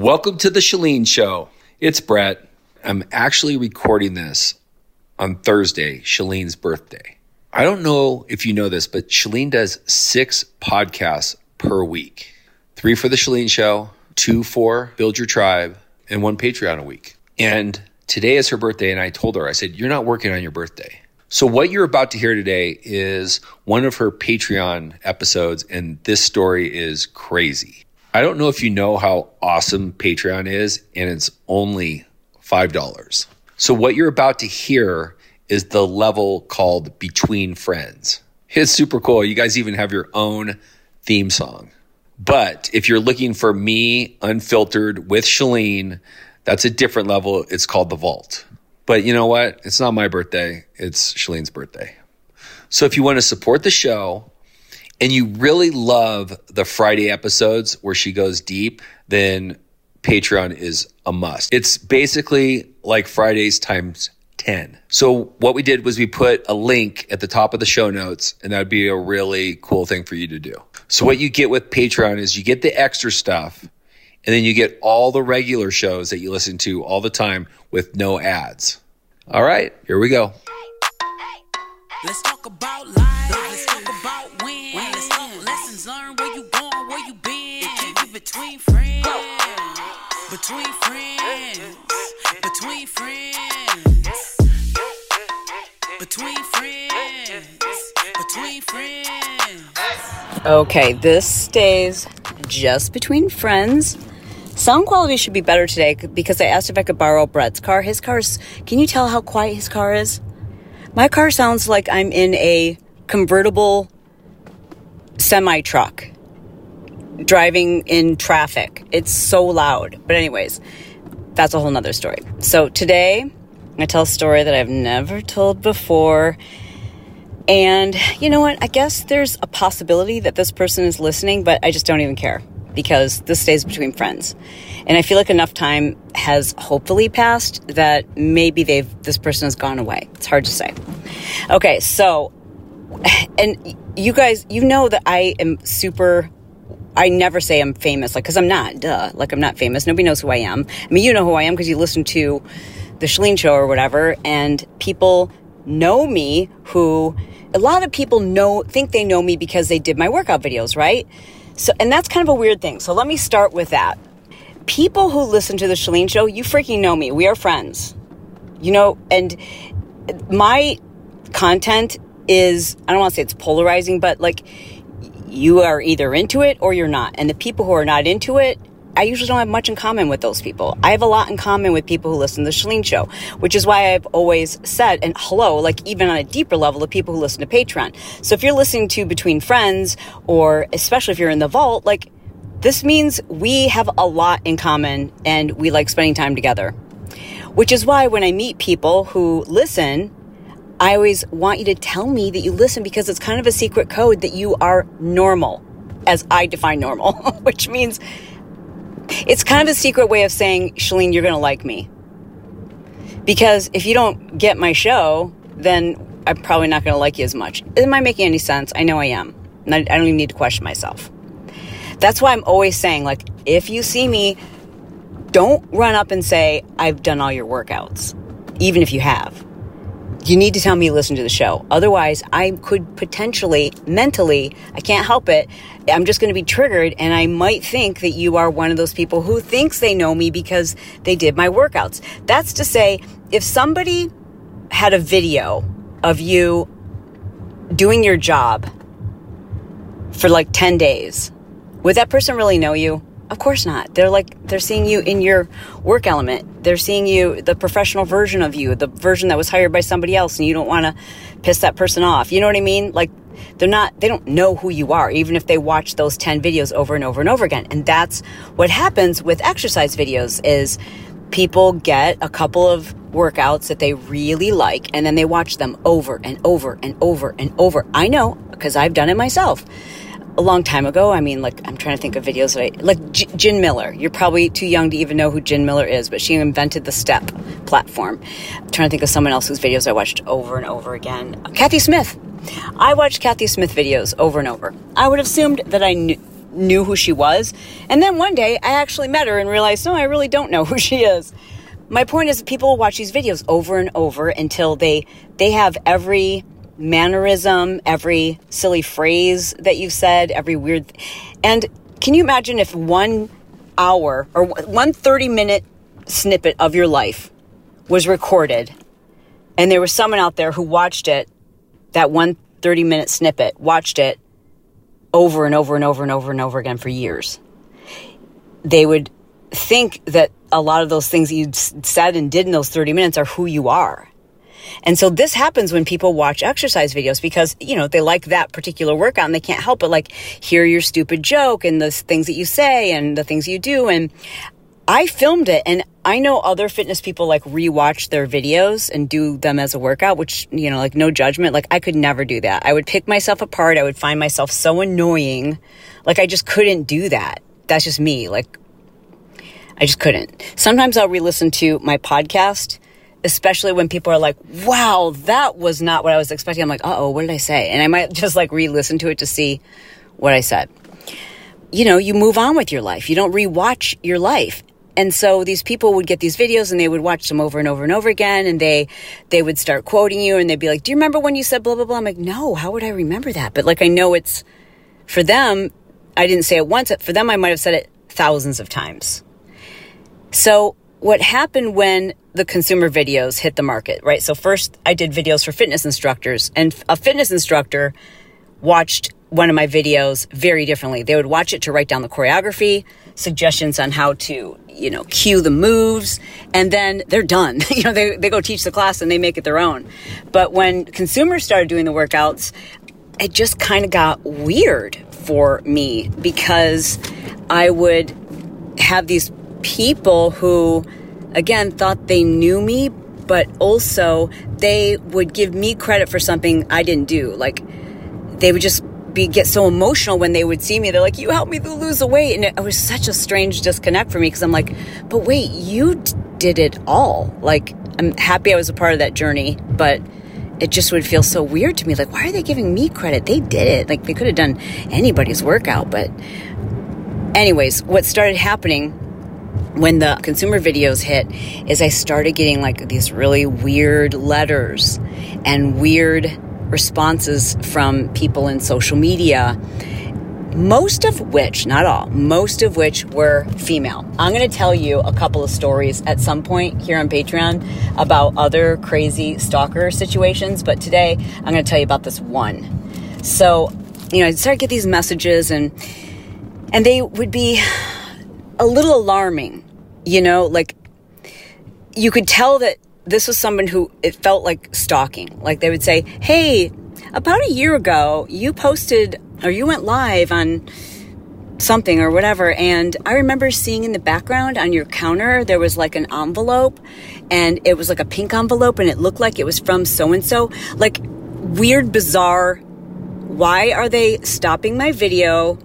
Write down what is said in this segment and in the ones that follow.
Welcome to the Chalene Show. It's Brett. I'm actually recording this on Thursday, Chalene's birthday. I don't know if you know this, but Chalene does six podcasts per week three for the Chalene Show, two for Build Your Tribe, and one Patreon a week. And today is her birthday, and I told her, I said, You're not working on your birthday. So, what you're about to hear today is one of her Patreon episodes, and this story is crazy. I don't know if you know how awesome Patreon is, and it's only $5. So, what you're about to hear is the level called Between Friends. It's super cool. You guys even have your own theme song. But if you're looking for me unfiltered with Chalene, that's a different level. It's called The Vault. But you know what? It's not my birthday, it's Chalene's birthday. So if you want to support the show and you really love the Friday episodes where she goes deep, then Patreon is a must. It's basically like Fridays times 10. So what we did was we put a link at the top of the show notes and that'd be a really cool thing for you to do. So what you get with Patreon is you get the extra stuff and then you get all the regular shows that you listen to all the time with no ads. All right, here we go. Let's talk about Between friends. Between friends. Between friends. Between friends. Okay, this stays just between friends. Sound quality should be better today because I asked if I could borrow Brett's car. His car's, can you tell how quiet his car is? My car sounds like I'm in a convertible semi truck driving in traffic. It's so loud. But, anyways, that's a whole nother story. So, today I tell a story that I've never told before. And you know what? I guess there's a possibility that this person is listening, but I just don't even care because this stays between friends. And I feel like enough time has hopefully passed that maybe they've this person has gone away. It's hard to say. Okay, so and you guys, you know that I am super I never say I'm famous, like, because I'm not, duh. Like, I'm not famous. Nobody knows who I am. I mean, you know who I am because you listen to the Chalene show or whatever, and people know me who, a lot of people know, think they know me because they did my workout videos, right? So, and that's kind of a weird thing. So let me start with that. People who listen to the Chalene show, you freaking know me. We are friends. You know, and my content is, I don't want to say it's polarizing, but like you are either into it or you're not. And the people who are not into it, I usually don't have much in common with those people. I have a lot in common with people who listen to the Chalene show, which is why I've always said, and hello, like even on a deeper level, the people who listen to Patreon. So if you're listening to Between Friends, or especially if you're in the vault, like this means we have a lot in common and we like spending time together. Which is why when I meet people who listen, I always want you to tell me that you listen because it's kind of a secret code that you are normal, as I define normal, which means it's kind of a secret way of saying, Chalene, you're going to like me. Because if you don't get my show, then I'm probably not going to like you as much. Am I making any sense? I know I am. I don't even need to question myself. That's why I'm always saying, like, if you see me, don't run up and say, I've done all your workouts, even if you have you need to tell me you listen to the show. Otherwise, I could potentially, mentally, I can't help it. I'm just going to be triggered and I might think that you are one of those people who thinks they know me because they did my workouts. That's to say, if somebody had a video of you doing your job for like 10 days, would that person really know you? Of course not. They're like, they're seeing you in your work element. They're seeing you, the professional version of you, the version that was hired by somebody else, and you don't want to piss that person off. You know what I mean? Like, they're not, they don't know who you are, even if they watch those 10 videos over and over and over again. And that's what happens with exercise videos is people get a couple of workouts that they really like and then they watch them over and over and over and over. I know because I've done it myself a long time ago. I mean, like, I'm trying to think of videos that I, like J- Gin Miller. You're probably too young to even know who Gin Miller is, but she invented the STEP platform. I'm trying to think of someone else whose videos I watched over and over again. Kathy Smith. I watched Kathy Smith videos over and over. I would have assumed that I knew, knew who she was. And then one day I actually met her and realized, no, I really don't know who she is. My point is people watch these videos over and over until they they have every mannerism, every silly phrase that you've said, every weird and can you imagine if one hour or one 30 minute snippet of your life was recorded and there was someone out there who watched it, that one 30 minute snippet, watched it over and over and over and over and over again for years. They would think that a lot of those things you said and did in those 30 minutes are who you are. And so this happens when people watch exercise videos because, you know, they like that particular workout and they can't help but like hear your stupid joke and the things that you say and the things you do. And I filmed it and I know other fitness people like rewatch their videos and do them as a workout, which, you know, like no judgment. Like I could never do that. I would pick myself apart. I would find myself so annoying. Like I just couldn't do that. That's just me. Like I just couldn't. Sometimes I'll re listen to my podcast, especially when people are like, wow, that was not what I was expecting. I'm like, uh oh, what did I say? And I might just like re listen to it to see what I said. You know, you move on with your life. You don't rewatch your life. And so these people would get these videos and they would watch them over and over and over again and they they would start quoting you and they'd be like, "Do you remember when you said blah blah blah?" I'm like, "No, how would I remember that?" But like I know it's for them, I didn't say it once. For them I might have said it thousands of times. So what happened when the consumer videos hit the market, right? So first I did videos for fitness instructors and a fitness instructor watched one of my videos very differently. They would watch it to write down the choreography, suggestions on how to, you know, cue the moves, and then they're done. you know, they, they go teach the class and they make it their own. But when consumers started doing the workouts, it just kind of got weird for me because I would have these people who, again, thought they knew me, but also they would give me credit for something I didn't do. Like, they would just be get so emotional when they would see me. They're like, "You helped me lose the weight," and it, it was such a strange disconnect for me because I'm like, "But wait, you d- did it all." Like, I'm happy I was a part of that journey, but it just would feel so weird to me. Like, why are they giving me credit? They did it. Like, they could have done anybody's workout. But, anyways, what started happening when the consumer videos hit is I started getting like these really weird letters and weird responses from people in social media, most of which, not all, most of which were female. I'm going to tell you a couple of stories at some point here on Patreon about other crazy stalker situations, but today I'm going to tell you about this one. So, you know, I started to get these messages and and they would be a little alarming, you know, like you could tell that this was someone who it felt like stalking. Like they would say, Hey, about a year ago, you posted or you went live on something or whatever. And I remember seeing in the background on your counter, there was like an envelope and it was like a pink envelope and it looked like it was from so and so. Like weird, bizarre. Why are they stopping my video,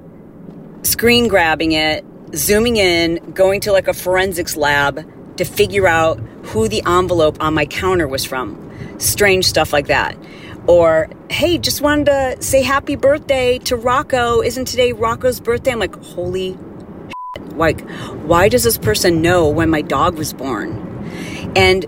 screen grabbing it, zooming in, going to like a forensics lab to figure out who the envelope on my counter was from. Strange stuff like that. Or, hey, just wanted to say happy birthday to Rocco. Isn't today Rocco's birthday? I'm like, holy shit. like, why does this person know when my dog was born? And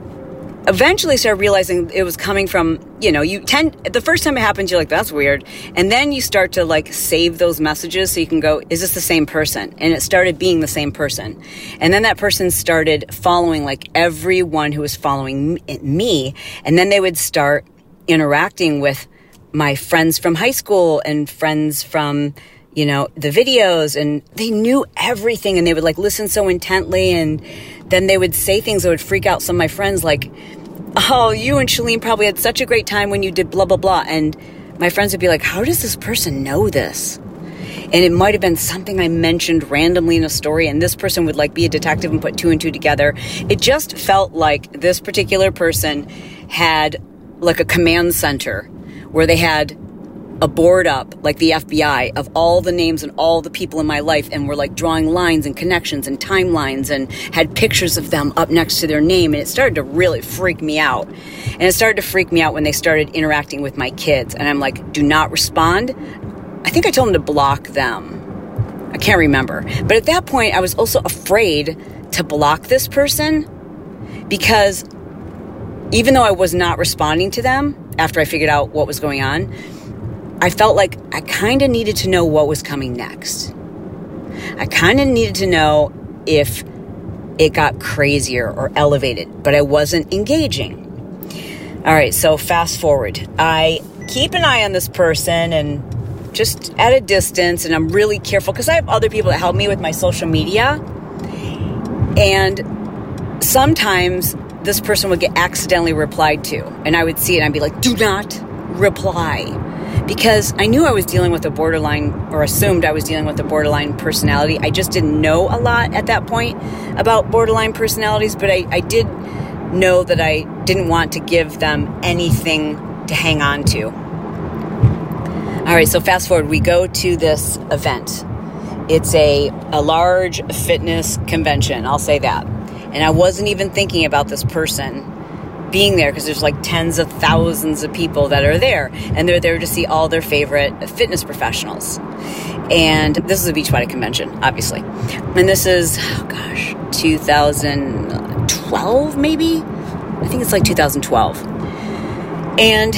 eventually started realizing it was coming from, you know, you tend, the first time it happens, you're like, that's weird. And then you start to like save those messages so you can go, is this the same person? And it started being the same person. And then that person started following like everyone who was following me. And then they would start interacting with my friends from high school and friends from, you know, the videos and they knew everything and they would like listen so intently and then they would say things that would freak out some of my friends like, oh, you and Chalene probably had such a great time when you did blah, blah, blah. And my friends would be like, how does this person know this? And it might have been something I mentioned randomly in a story, and this person would like be a detective and put two and two together. It just felt like this particular person had like a command center where they had a board up like the FBI of all the names and all the people in my life and were like drawing lines and connections and timelines and had pictures of them up next to their name and it started to really freak me out. And it started to freak me out when they started interacting with my kids and I'm like, "Do not respond." I think I told them to block them. I can't remember. But at that point, I was also afraid to block this person because even though I was not responding to them after I figured out what was going on, I felt like I kind of needed to know what was coming next. I kind of needed to know if it got crazier or elevated, but I wasn't engaging. All right, so fast forward. I keep an eye on this person and just at a distance, and I'm really careful because I have other people that help me with my social media. And sometimes this person would get accidentally replied to, and I would see it and I'd be like, do not reply. Because I knew I was dealing with a borderline, or assumed I was dealing with a borderline personality. I just didn't know a lot at that point about borderline personalities, but I, I did know that I didn't want to give them anything to hang on to. All right, so fast forward, we go to this event. It's a, a large fitness convention, I'll say that. And I wasn't even thinking about this person being there because there's like tens of thousands of people that are there. And they're there to see all their favorite fitness professionals. And this is a Beachbody convention, obviously. And this is, oh gosh, 2012 maybe? I think it's like 2012. And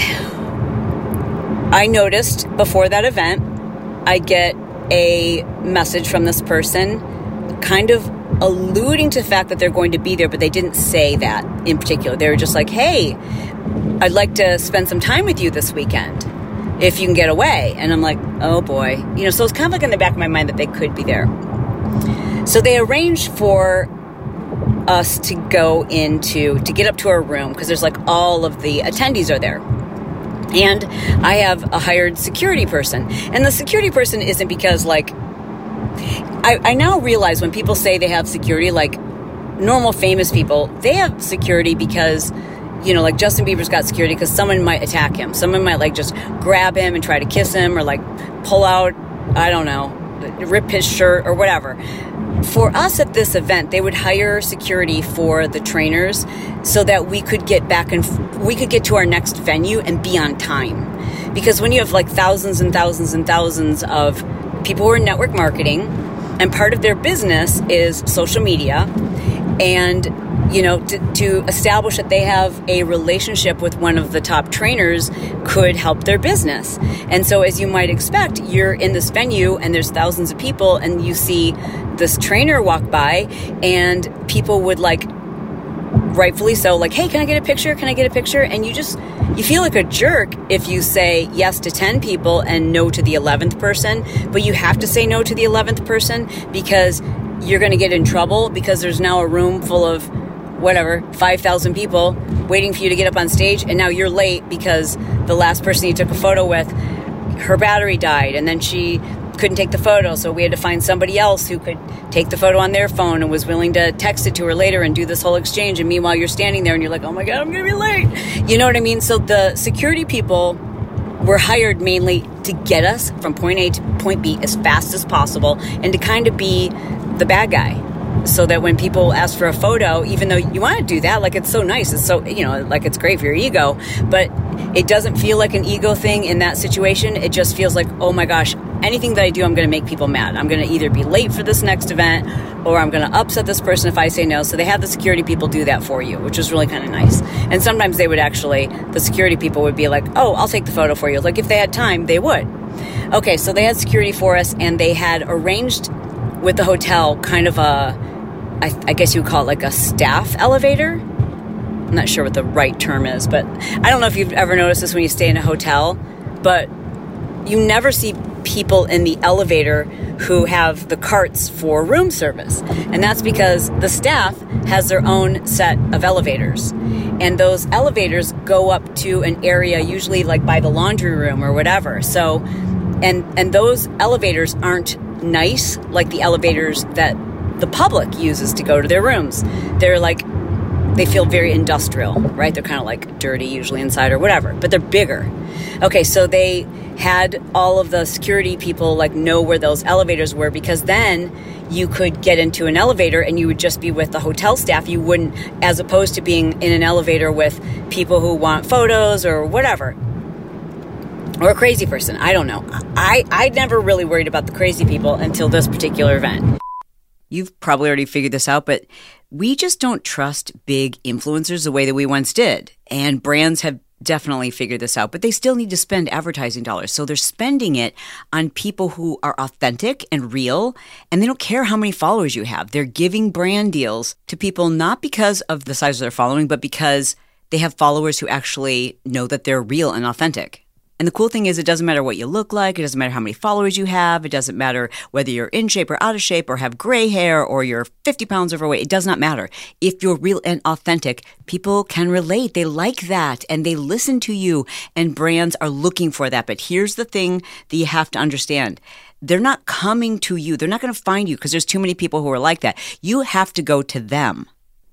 I noticed before that event, I get a message from this person kind of alluding to the fact that they're going to be there, but they didn't say that in particular. They were just like, hey, I'd like to spend some time with you this weekend if you can get away. And I'm like, oh boy. You know, so it's kind of like in the back of my mind that they could be there. So they arranged for us to go into, to get up to our room because there's like all of the attendees are there and I have a hired security person. And the security person isn't because, like, I, I now realize when people say they have security, like normal famous people, they have security because you know, like Justin Bieber's got security because someone might attack him. Someone might like just grab him and try to kiss him or like pull out, I don't know, rip his shirt or whatever for us at this event, they would hire security for the trainers so that we could get back and we could get to our next venue and be on time. Because when you have like thousands and thousands and thousands of people who are in network marketing, and part of their business is social media, and you know, to, to, establish that they have a relationship with one of the top trainers could help their business. And so, as you might expect, you're in this venue and there's thousands of people, and you see this trainer walk by, and people would like, rightfully so, like, hey, can I get a picture? Can I get a picture? And you just, you feel like a jerk if you say yes to 10 people and no to the 11th person, but you have to say no to the 11th person because you're going to get in trouble because there's now a room full of whatever, 5,000 people waiting for you to get up on stage, and now you're late because the last person you took a photo with, her battery died, and then she couldn't take the photo, so we had to find somebody else who could take the photo on their phone and was willing to text it to her later and do this whole exchange. And meanwhile, you're standing there and you're like, oh my God, I'm gonna be late. You know what I mean? So the security people were hired mainly to get us from point A to point B as fast as possible and to kind of be the bad guy so that when people ask for a photo, even though you want to do that, like it's so nice, it's so, you know, like it's great for your ego, but it doesn't feel like an ego thing in that situation. It just feels like, oh my gosh, anything that I do, I'm going to make people mad. I'm going to either be late for this next event or I'm going to upset this person if I say no. So they have the security people do that for you, which is really kind of nice. And sometimes they would actually, the security people would be like, oh, I'll take the photo for you. Like if they had time, they would. Okay, so they had security for us and they had arranged with the hotel kind of a I, I guess you would call it like a staff elevator. I'm not sure what the right term is, but I don't know if you've ever noticed this when you stay in a hotel, but you never see people in the elevator who have the carts for room service. And that's because the staff has their own set of elevators. And those elevators go up to an area usually like by the laundry room or whatever. So and and those elevators aren't nice like the elevators that the public uses to go to their rooms. They're like, they feel very industrial, right? They're kind of like dirty, usually inside or whatever, but they're bigger. Okay, so they had all of the security people like know where those elevators were because then you could get into an elevator and you would just be with the hotel staff. You wouldn't, as opposed to being in an elevator with people who want photos or whatever or a crazy person. I don't know. I I, never really worried about the crazy people until this particular event. You've probably already figured this out, but we just don't trust big influencers the way that we once did. And brands have definitely figured this out, but they still need to spend advertising dollars. So they're spending it on people who are authentic and real, and they don't care how many followers you have. They're giving brand deals to people not because of the size of their following, but because they have followers who actually know that they're real and authentic. And the cool thing is, it doesn't matter what you look like. It doesn't matter how many followers you have. It doesn't matter whether you're in shape or out of shape or have gray hair or you're 50 pounds overweight. It does not matter. If you're real and authentic, people can relate. They like that and they listen to you, and brands are looking for that. But here's the thing that you have to understand they're not coming to you, they're not going to find you because there's too many people who are like that. You have to go to them.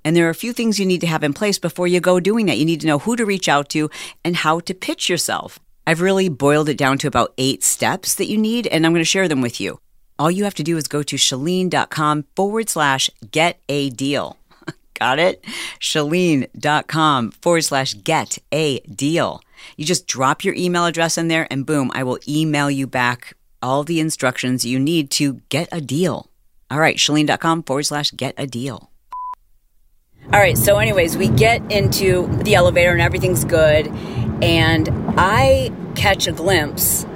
And there are a few things you need to have in place before you go doing that. You need to know who to reach out to and how to pitch yourself. I've really boiled it down to about eight steps that you need, and I'm going to share them with you. All you have to do is go to chalene.com forward slash get a deal. Got it? Chalene.com forward slash get a deal. You just drop your email address in there, and boom, I will email you back all the instructions you need to get a deal. All right, chalene.com forward slash get a deal. All right, so, anyways, we get into the elevator and everything's good and I catch a glimpse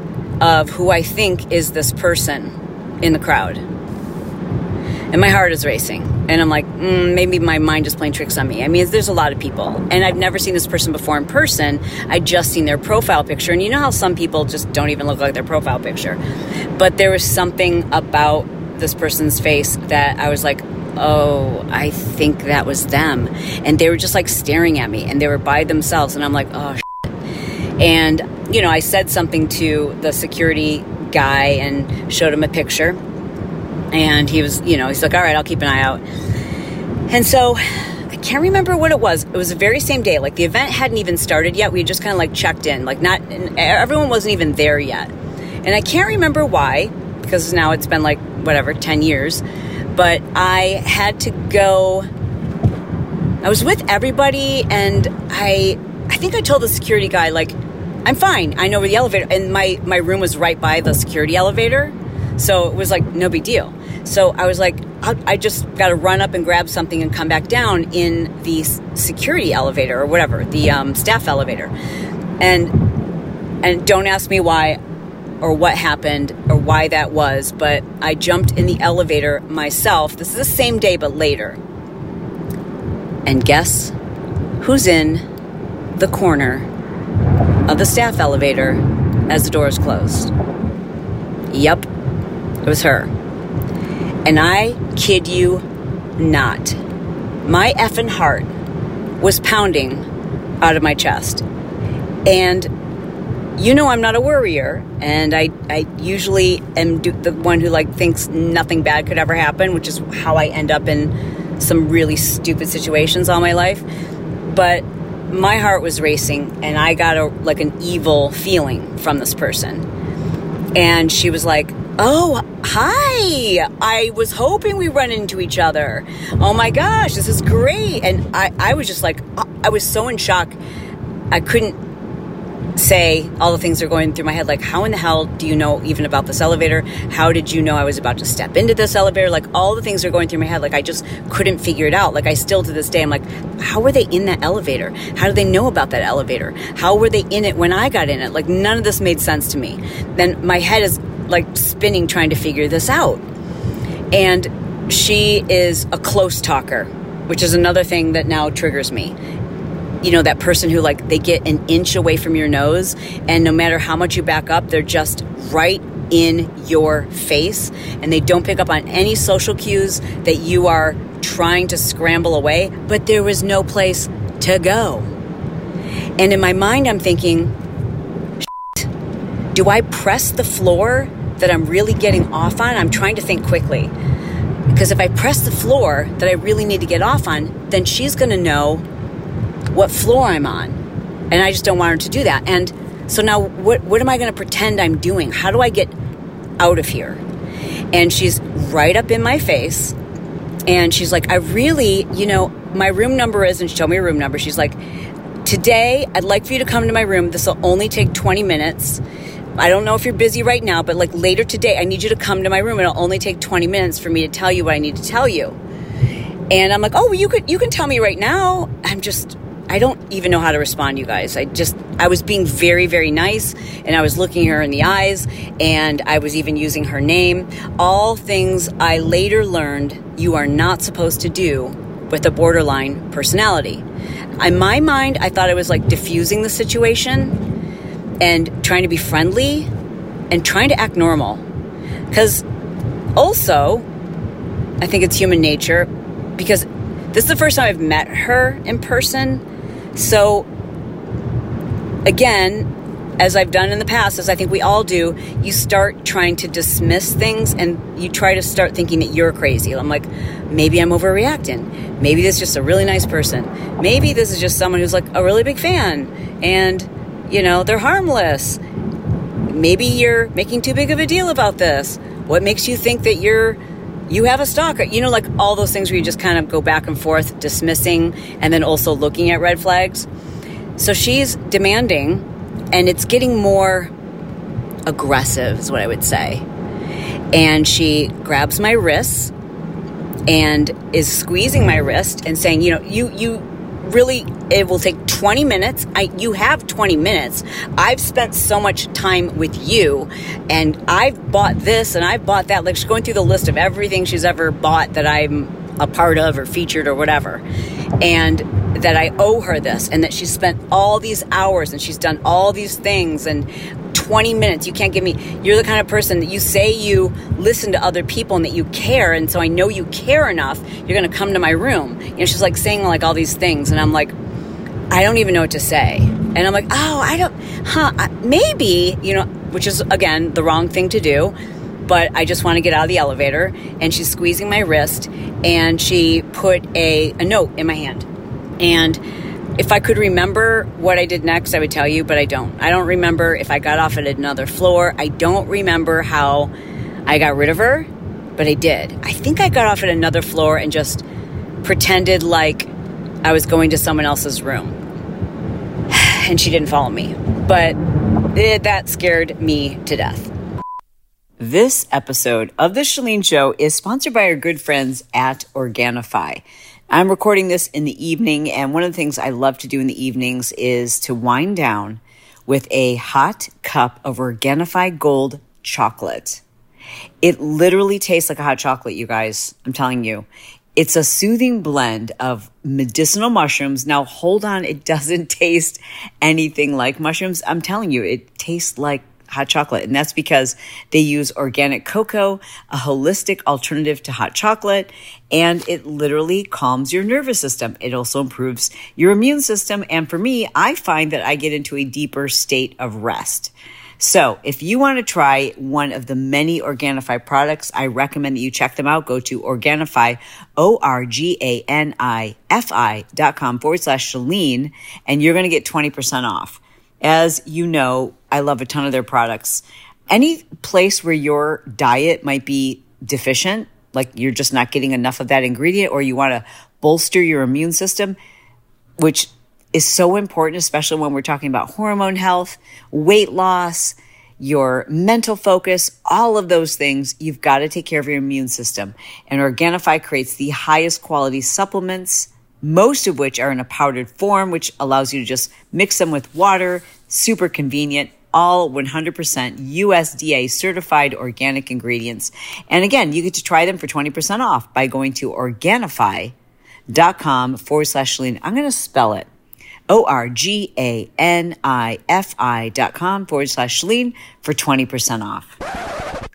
of who I think is this person in the crowd. And my heart is racing. And I'm like, mm, maybe my mind is playing tricks on me. I mean, there's a lot of people. And I've never seen this person before in person. I just seen their profile picture. And you know how some people just don't even look like their profile picture. But there was something about this person's face that I was like, oh, I think that was them. And they were just like staring at me and they were by themselves. And I'm like, oh, and, you know, I said something to the security guy and showed him a picture. And he was, you know, he's like, all right, I'll keep an eye out. And so I can't remember what it was. It was the very same day. Like the event hadn't even started yet. We just kind of like checked in. Like not, everyone wasn't even there yet. And I can't remember why, because now it's been like, whatever, 10 years. But I had to go. I was with everybody and I I think I told the security guy like I'm fine. I know where the elevator, and my my room was right by the security elevator, so it was like no big deal. So I was like, I just got to run up and grab something and come back down in the security elevator or whatever, the um, staff elevator, and and don't ask me why or what happened or why that was, but I jumped in the elevator myself. This is the same day, but later. And guess who's in the corner of the staff elevator as the doors closed. Yep, it was her. And I kid you not, my effing heart was pounding out of my chest. And you know I'm not a worrier, and I, I usually am the one who like thinks nothing bad could ever happen, which is how I end up in some really stupid situations all my life. But my heart was racing and I got a like an evil feeling from this person. And she was like, "Oh, hi. I was hoping we run into each other. Oh my gosh, this is great." And I I was just like I was so in shock. I couldn't say all the things are going through my head like how in the hell do you know even about this elevator? How did you know i was about to step into this elevator? Like all the things are going through my head like i just couldn't figure it out. Like i still to this day i'm like how were they in that elevator? How do they know about that elevator? How were they in it when i got in it? Like none of this made sense to me. Then my head is like spinning trying to figure this out. And she is a close talker which is another thing that now triggers me you know, that person who like they get an inch away from your nose and no matter how much you back up, they're just right in your face and they don't pick up on any social cues that you are trying to scramble away, but there was no place to go. And in my mind, I'm thinking, do I press the floor that I'm really getting off on? I'm trying to think quickly. Because if I press the floor that I really need to get off on, then she's going to know what floor I'm on. And I just don't want her to do that. And so now, what, what am I going to pretend I'm doing? How do I get out of here? And she's right up in my face. And she's like, I really, you know, my room number is, and she told me a room number. She's like, Today, I'd like for you to come to my room. This will only take 20 minutes. I don't know if you're busy right now, but like later today, I need you to come to my room. It'll only take 20 minutes for me to tell you what I need to tell you. And I'm like, oh, well, you could you can tell me right now. I'm just I don't even know how to respond, you guys. I just I was being very very nice, and I was looking her in the eyes, and I was even using her name. All things I later learned you are not supposed to do with a borderline personality. In my mind, I thought I was like diffusing the situation and trying to be friendly and trying to act normal. Because also, I think it's human nature because this is the first time I've met her in person. So, again, as I've done in the past, as I think we all do, you start trying to dismiss things and you try to start thinking that you're crazy. I'm like, maybe I'm overreacting. Maybe this is just a really nice person. Maybe this is just someone who's like a really big fan and you know, they're harmless. Maybe you're making too big of a deal about this. What makes you think that you're you have a stalker? You know, like all those things where you just kind of go back and forth, dismissing and then also looking at red flags. So she's demanding, and it's getting more aggressive, is what I would say. And she grabs my wrists and is squeezing my wrist and saying, you know, you you really it will take 20 minutes. I, you have 20 minutes. I've spent so much time with you and i've bought this and i've bought that. Like she's going through the list of everything she's ever bought that i'm a part of or featured or whatever. And that i owe her this and that she's spent all these hours and she's done all these things and 20 minutes. You can't give me, you're the kind of person that you say you listen to other people and that you care. And so I know you care enough. You're going to come to my room. You know, she's like saying like all these things. And I'm like, I don't even know what to say. And I'm like, oh, I don't, huh, maybe, you know, which is again the wrong thing to do. But I just want to get out of the elevator. And she's squeezing my wrist and she put a, a note in my hand. And if I could remember what I did next, I would tell you, but I don't. I don't remember if I got off at another floor. I don't remember how I got rid of her, but I did. I think I got off at another floor and just pretended like I was going to someone else's room. And she didn't follow me. But it, that scared me to death. This episode of The Chalene Show is sponsored by our good friends at Organifi. I'm recording this in the evening, and one of the things I love to do in the evenings is to wind down with a hot cup of Organifi Gold chocolate. It literally tastes like a hot chocolate, you guys. I'm telling you. It's a soothing blend of medicinal mushrooms. Now, hold on, it doesn't taste anything like mushrooms. I'm telling you, it tastes like hot chocolate. And that's because they use organic cocoa, a holistic alternative to hot chocolate, and it literally calms your nervous system. It also improves your immune system. And for me, I find that I get into a deeper state of rest. So, if you want to try one of the many Organifi products, I recommend that you check them out. Go to Organifi, O R G A N I F I dot com forward slash Chalene, and you're going to get 20% off. As you know, I love a ton of their products. Any place where your diet might be deficient, like you're just not getting enough of that ingredient, or you want to bolster your immune system, which is so important, especially when we're talking about hormone health, weight loss, your mental focus, all of those things, you've got to take care of your immune system. And Organifi creates the highest quality supplements most of which are in a powdered form, which allows you to just mix them with water. Super convenient. All 100% USDA certified organic ingredients. And again, you get to try them for 20% off by going to Organifi.com forward slash Chalene. I'm going to spell it. O R G A N I F I dot com forward slash Chalene for 20% off.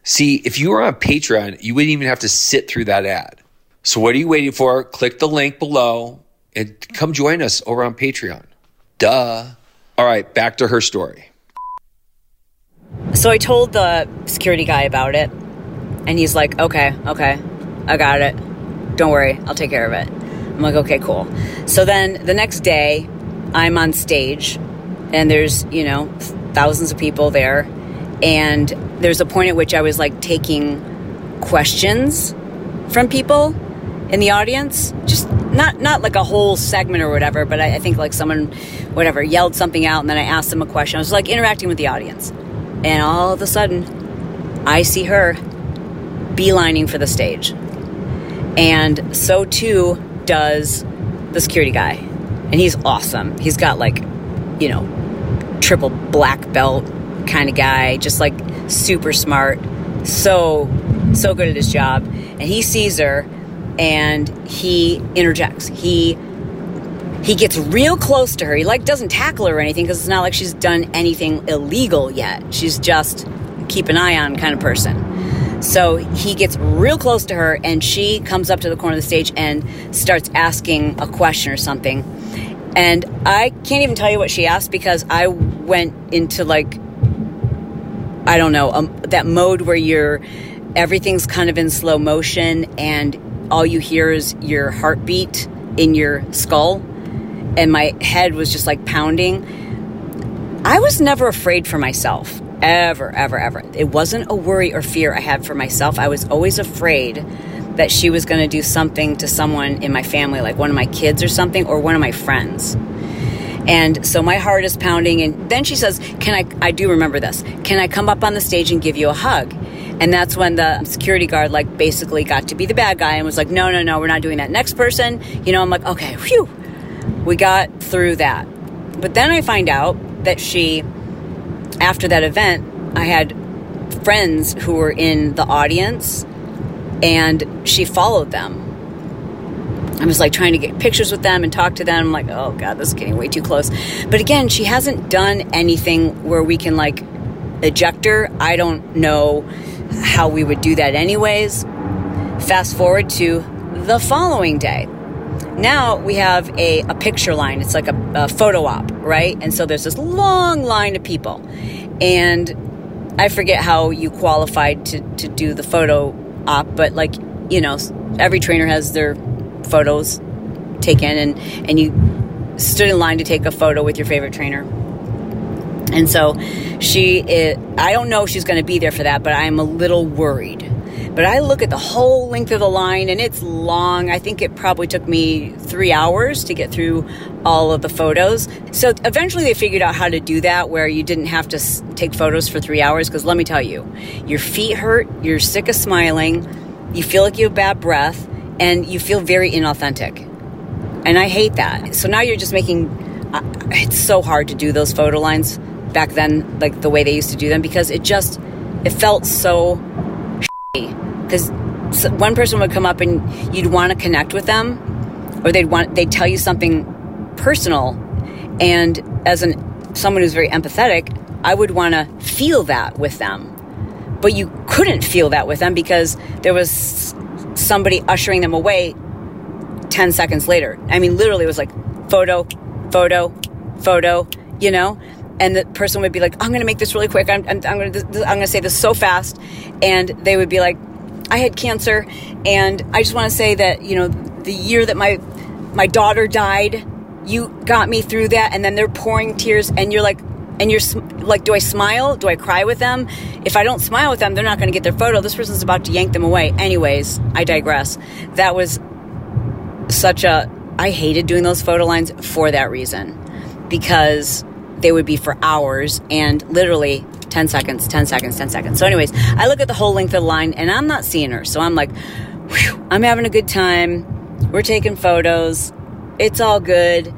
See, if you were on Patreon, you wouldn't even have to sit through that ad. So what are you waiting for? Click the link below and come join us over on Patreon. Duh. All right, back to her story. So I told the security guy about it, and he's like, okay, okay, I got it. Don't worry, I'll take care of it. I'm like, okay, cool. So then the next day, I'm on stage, and there's, you know, thousands of people there. And there's a point at which I was like taking questions from people in the audience. Just not not like a whole segment or whatever, but I, I, think like someone, whatever, yelled something out, and then I asked them a question. I was like interacting with the audience, And all of a sudden, I see her beelining for the stage. And so too does the security guy. And he's awesome. He's got like, you know, triple black belt kind of guy, just like super smart, so, so good at his job. And he sees her and he interjects. He he gets real close to her. He like doesn't tackle her or anything because it's not like she's done anything illegal yet. She's just keep an eye on kind of person. So he gets real close to her and she comes up to the corner of the stage and starts asking a question or something. And I can't even tell you what she asked because I went into like I don't know, um, that mode where you're everything's kind of in slow motion and all you hear is your heartbeat in your skull and my head was just like pounding. I was never afraid for myself. Ever, ever, ever. It wasn't a worry or fear I had for myself. I was always afraid that she was going to do something to someone in my family, like one of my kids or something, or one of my friends. And so my heart is pounding. And then she says, Can I, I do remember this, can I come up on the stage and give you a hug? And that's when the security guard, like, basically got to be the bad guy and was like, No, no, no, we're not doing that. Next person, you know, I'm like, Okay, whew, we got through that. But then I find out that she, after that event, I had friends who were in the audience and she followed them. I was like trying to get pictures with them and talk to them. I'm like, oh God, this is getting way too close. But again, she hasn't done anything where we can like eject her. I don't know how we would do that anyways. Fast forward to the following day now we have a, a picture line. It's like a, a photo op, right? And so there's this long line of people. And I forget how you qualified to, to do the photo op, but like, you know, every trainer has their photos taken and, and you stood in line to take a photo with your favorite trainer. And so she, is, I don't know if she's going to be there for that, but I'm a little worried but I look at the whole length of the line and it's long. I think it probably took me three hours to get through all of the photos. So eventually they figured out how to do that where you didn't have to take photos for three hours. Because let me tell you, your feet hurt, you're sick of smiling, you feel like you have bad breath, and you feel very inauthentic. And I hate that. So now you're just making uh, it's so hard to do those photo lines back then, like the way they used to do them, because it just it felt so because one person would come up and you'd want to connect with them or they'd want they'd tell you something personal. And as an someone who's very empathetic i would want to feel that with them. But you couldn't feel that with them because there was somebody ushering them away 10 seconds later. I mean literally it was like photo photo photo you know? And the person would be like i'm going to make this really quick. I'm, I'm, I'm going to i'm going to say this so fast. And they would be like I had cancer, and I just want to say that you know the year that my my daughter died, you got me through that, and then they're pouring tears, and you're like, and you're like, do I smile? Do I cry with them? If I don't smile with them, they're not going to get their photo. This person's about to yank them away. Anyways, I digress. That was such a I hated doing those photo lines for that reason because they would be for hours and literally 10 seconds, 10 seconds, 10 seconds. So, anyways, I look at the whole length of the line and I'm not seeing her. So I'm like, whew, I'm having a good time. We're taking photos. It's all good.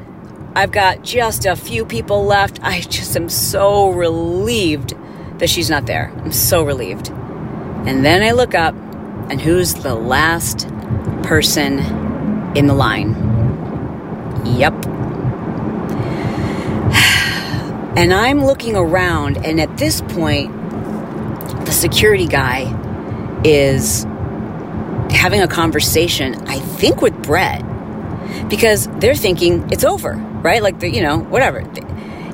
I've got just a few people left. I just am so relieved that she's not there. I'm so relieved. And then I look up, and who's the last person in the line? Yep. And I'm looking around, and at this point, the security guy is having a conversation, I think, with Brett, because they're thinking it's over, right? Like, the, you know, whatever.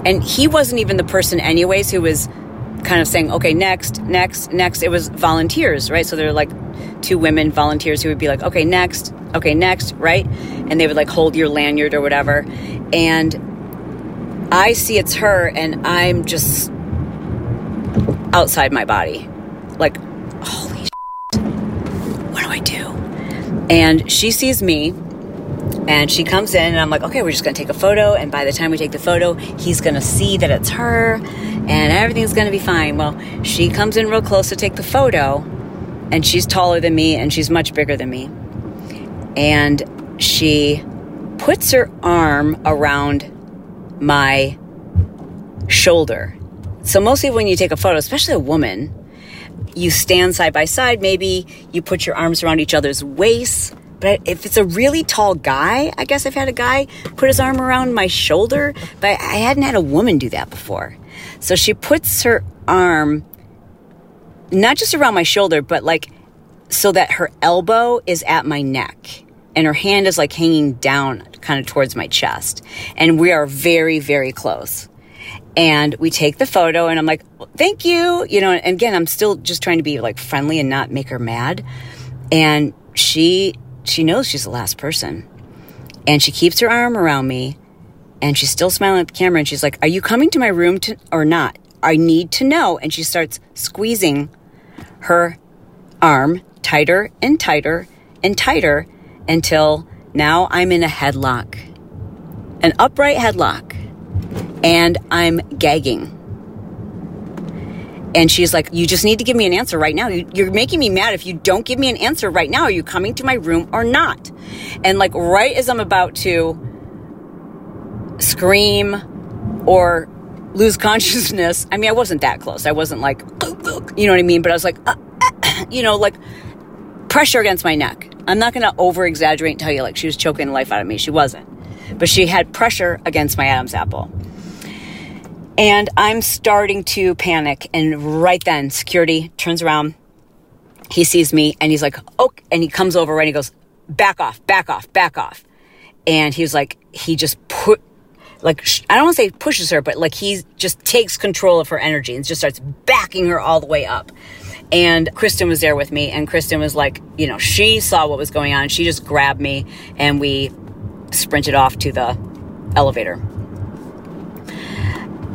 And he wasn't even the person, anyways, who was kind of saying, okay, next, next, next. It was volunteers, right? So they're like two women volunteers who would be like, okay, next, okay, next, right? And they would like hold your lanyard or whatever. And I see it's her and I'm just outside my body. Like, holy shit, what do I do? And she sees me and she comes in and I'm like, okay, we're just gonna take a photo. And by the time we take the photo, he's gonna see that it's her and everything's to be fine. Well, she comes in real close to take the photo, and she's taller than me and she's much bigger than me. And she puts her arm around my shoulder. So, mostly when you take a photo, especially a woman, you stand side by side, maybe you put your arms around each other's waists. But if it's a really tall guy, I guess I've had a guy put his arm around my shoulder, but I hadn't had a woman do that before. So she puts her arm not just around my shoulder, but like so that her elbow is at my neck and her hand is like hanging down kind of towards my chest. And we are very, very close. And we take the photo and I'm like, thank you. You know, and again, I'm still just trying to be like friendly and not make her mad. And she, she knows she's the last person. And she keeps her arm around me and she's still smiling at the camera and she's like, are you coming to my room to, or not? I need to know. And she starts squeezing her arm tighter and tighter and tighter until now I'm in a headlock, an upright headlock, and I'm gagging. And she's like, You just need to give me an answer right now. You're making me mad if you don't give me an answer right now. Are you coming to my room or not? And like, right as I'm about to scream or lose consciousness, I mean, I wasn't that close. I wasn't like, you know what I mean? But I was like, uh, you know, like pressure against my neck. I'm not going to over exaggerate and tell you like she was choking the life out of me. She wasn't. But she had pressure against my Adam's apple. And I'm starting to panic. And right then, security turns around. He sees me and he's like, oh, and he comes over and he goes, back off, back off, back off. And he was like, he just put, like, I don't want to say pushes her, but like he just takes control of her energy and just starts backing her all the way up. And Kristen was there with me, and Kristen was like, you know, she saw what was going on. She just grabbed me, and we sprinted off to the elevator.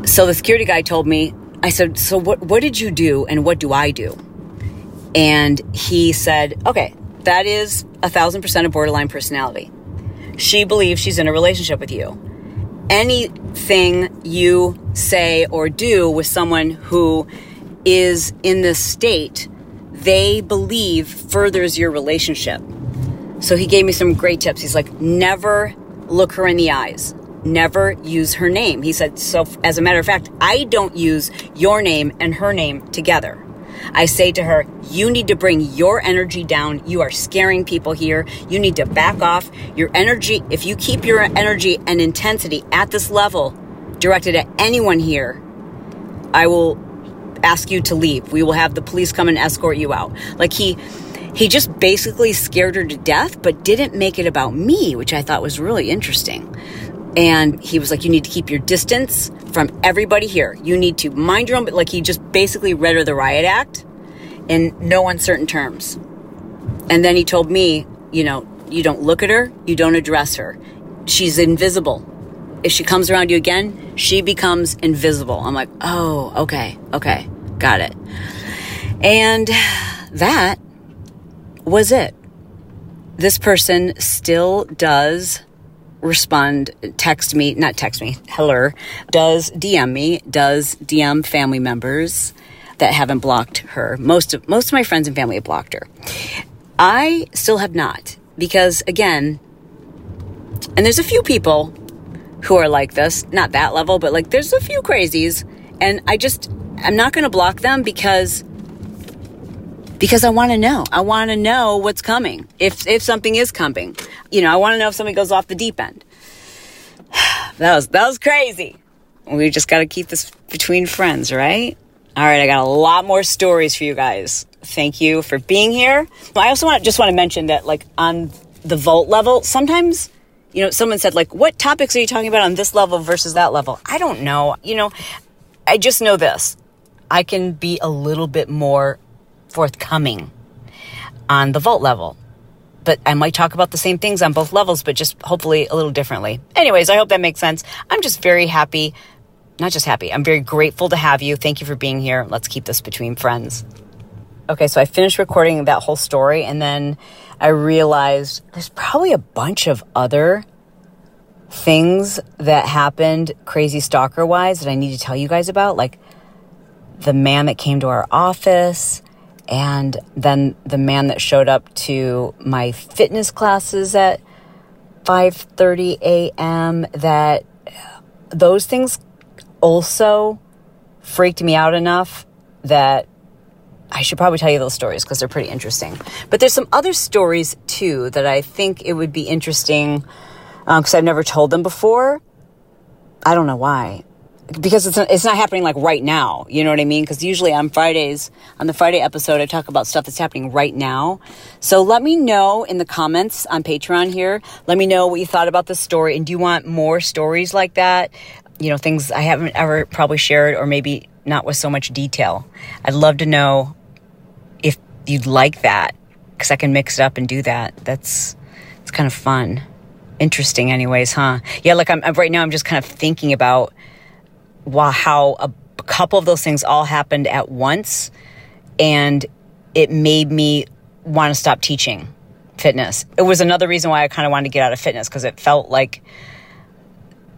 So the security guy told me, I said, So what, what did you do, and what do I do? And he said, Okay, that is a thousand percent of borderline personality. She believes she's in a relationship with you. Anything you say or do with someone who is in this state, they believe furthers your relationship. So he gave me some great tips. He's like, never look her in the eyes. Never use her name. He said, so as a matter of fact, I don't use your name and her name together. I say to her, you need to bring your energy down. You are scaring people here. You need to back off. Your energy, if you keep your energy and intensity at this level directed at anyone here, I will ask you to leave. We will have the police come and escort you out. Like he he just basically scared her to death, but didn't make it about me, which I thought was really interesting. And he was like, You need to keep your distance from everybody here. You need to mind your own, but like he just basically read her the riot act in no uncertain terms. And then he told me, You know, you don't look at her, you don't address her. She's invisible. If she comes around you again, she becomes invisible. I'm like, oh, okay, okay, got it. And that was it. This person still does respond, text me, not text me, her, does DM me, does DM family members that haven't blocked her. Most of most of my friends and family have blocked her. I still have not because again, and there's a few people who are like this. Not that level, but like there's a few crazies. And I just, I'm not going to block them because because I want to know. I want to know what's coming. If if something is coming, you know, I want to know if something goes off the deep end. that was that was crazy. We just got to keep this between friends, right? All right, I got a lot more stories for you guys. Thank you for being here. I also want just want to mention that like on the vault level, sometimes you know, someone said, like, what topics are you talking about on this level versus that level? I don't know. You know, I just know this. I can be a little bit more forthcoming on the vault level. But I might talk about the same things on both levels, but just hopefully a little differently. Anyways, I hope that makes sense. I'm just very happy. Not just happy, I'm very grateful to have you. Thank you for being here. Let's keep this between friends. Okay, so I finished recording that whole story and then I realized there's probably a bunch of other things that happened crazy stalker wise that I need to tell you guys about. Like, the man that came to our office, and then the man that showed up to my fitness classes at 5:30 a.m. that those things also freaked me out enough that I should probably tell you those stories because they're pretty interesting. But there's some other stories too that I think it would be interesting because um, I've never told them before. I don't know why. Because it's not, it's not happening like right now. You know what I mean? Because usually on Fridays, on the Friday episode, I talk about stuff that's happening right now. So let me know in the comments on Patreon here. Let me know what you thought about this story. And do you want more stories like that? You know, things I haven't ever probably shared or maybe not with so much detail. I'd love to know you'd like that because I can mix it up and do that. That's it's kind of fun, interesting, anyways, huh? Yeah, like I'm right now. I'm just kind of thinking about wow, how a couple of those things all happened at once, and it made me want to stop teaching fitness. It was another reason why I kind of wanted to get out of fitness because it felt like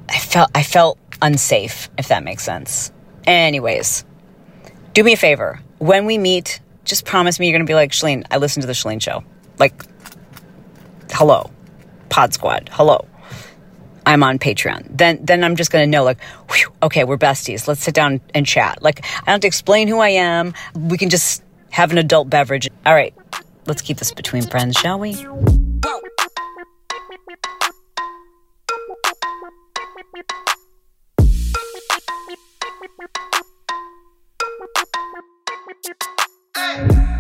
I felt I felt unsafe, if that makes sense. Anyways, do me a favor. When we meet, just promise me you're going to be like, Chalene, I listened to the Chalene show. Like, hello, Pod Squad, hello. I'm on Patreon. Then, then I'm just going to know, like, whew, okay, we're besties. Let's sit down and chat. Like, I don't have to explain who I am. We can just have an adult beverage. All right, let's keep this between friends, shall we? Hey.